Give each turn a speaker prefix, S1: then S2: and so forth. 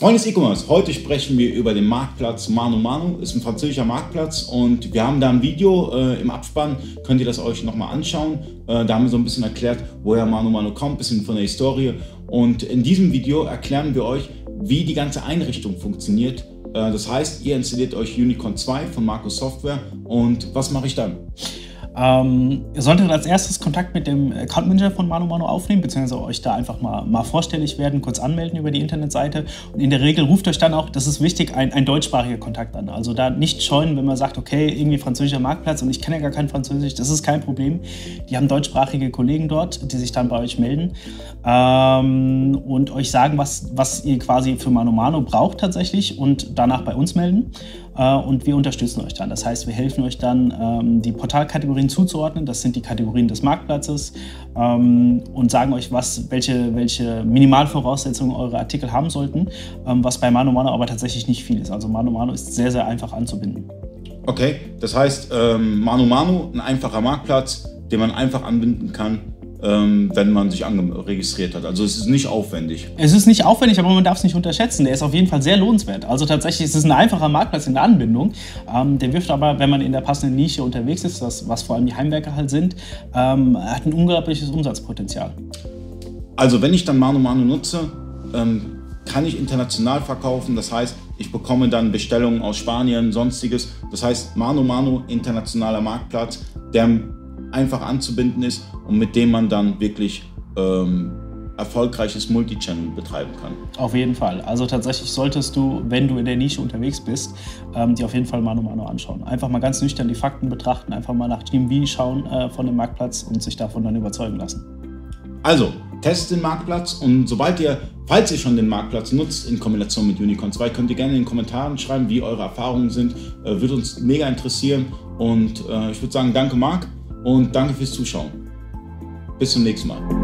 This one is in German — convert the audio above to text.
S1: Freunde des E-Commerce, heute sprechen wir über den Marktplatz Manu Manu. Ist ein französischer Marktplatz und wir haben da ein Video äh, im Abspann. Könnt ihr das euch nochmal anschauen? Äh, da haben wir so ein bisschen erklärt, woher Manu Manu kommt, ein bisschen von der Historie. Und in diesem Video erklären wir euch, wie die ganze Einrichtung funktioniert. Äh, das heißt, ihr installiert euch Unicorn 2 von Marco Software und was mache ich dann?
S2: Ähm, ihr solltet als erstes Kontakt mit dem Account Manager von Manu Manu aufnehmen, beziehungsweise euch da einfach mal, mal vorstellig werden, kurz anmelden über die Internetseite. Und in der Regel ruft euch dann auch, das ist wichtig, ein, ein deutschsprachiger Kontakt an. Also da nicht scheuen, wenn man sagt, okay, irgendwie französischer Marktplatz und ich kenne ja gar kein Französisch, das ist kein Problem. Die haben deutschsprachige Kollegen dort, die sich dann bei euch melden ähm, und euch sagen, was, was ihr quasi für Manu Manu braucht tatsächlich und danach bei uns melden. Äh, und wir unterstützen euch dann. Das heißt, wir helfen euch dann, ähm, die Portalkategorien zuzuordnen. Das sind die Kategorien des Marktplatzes ähm, und sagen euch, was, welche, welche Minimalvoraussetzungen eure Artikel haben sollten, ähm, was bei Mano Mano aber tatsächlich nicht viel ist. Also Mano Mano ist sehr, sehr einfach anzubinden.
S1: Okay, das heißt, ähm, Manu Manu, ein einfacher Marktplatz, den man einfach anbinden kann wenn man sich registriert hat. Also es ist nicht aufwendig.
S2: Es ist nicht aufwendig, aber man darf es nicht unterschätzen. Der ist auf jeden Fall sehr lohnenswert. Also tatsächlich ist es ein einfacher Marktplatz in der Anbindung. Ähm, der wirft aber, wenn man in der passenden Nische unterwegs ist, das, was vor allem die Heimwerker halt sind, ähm, hat ein unglaubliches Umsatzpotenzial.
S1: Also wenn ich dann Manu Manu nutze, ähm, kann ich international verkaufen. Das heißt, ich bekomme dann Bestellungen aus Spanien, sonstiges. Das heißt, Manu Manu, internationaler Marktplatz, der einfach anzubinden ist und mit dem man dann wirklich ähm, erfolgreiches Multichannel betreiben kann.
S2: Auf jeden Fall. Also tatsächlich solltest du, wenn du in der Nische unterwegs bist, ähm, dir auf jeden Fall Mano Mano anschauen. Einfach mal ganz nüchtern die Fakten betrachten, einfach mal nach GMV schauen äh, von dem Marktplatz und sich davon dann überzeugen lassen.
S1: Also, testet den Marktplatz und sobald ihr, falls ihr schon den Marktplatz nutzt in Kombination mit Unicorn 2, könnt ihr gerne in den Kommentaren schreiben, wie eure Erfahrungen sind. Äh, würde uns mega interessieren und äh, ich würde sagen, danke Marc und danke fürs Zuschauen. Bis zum nächsten Mal.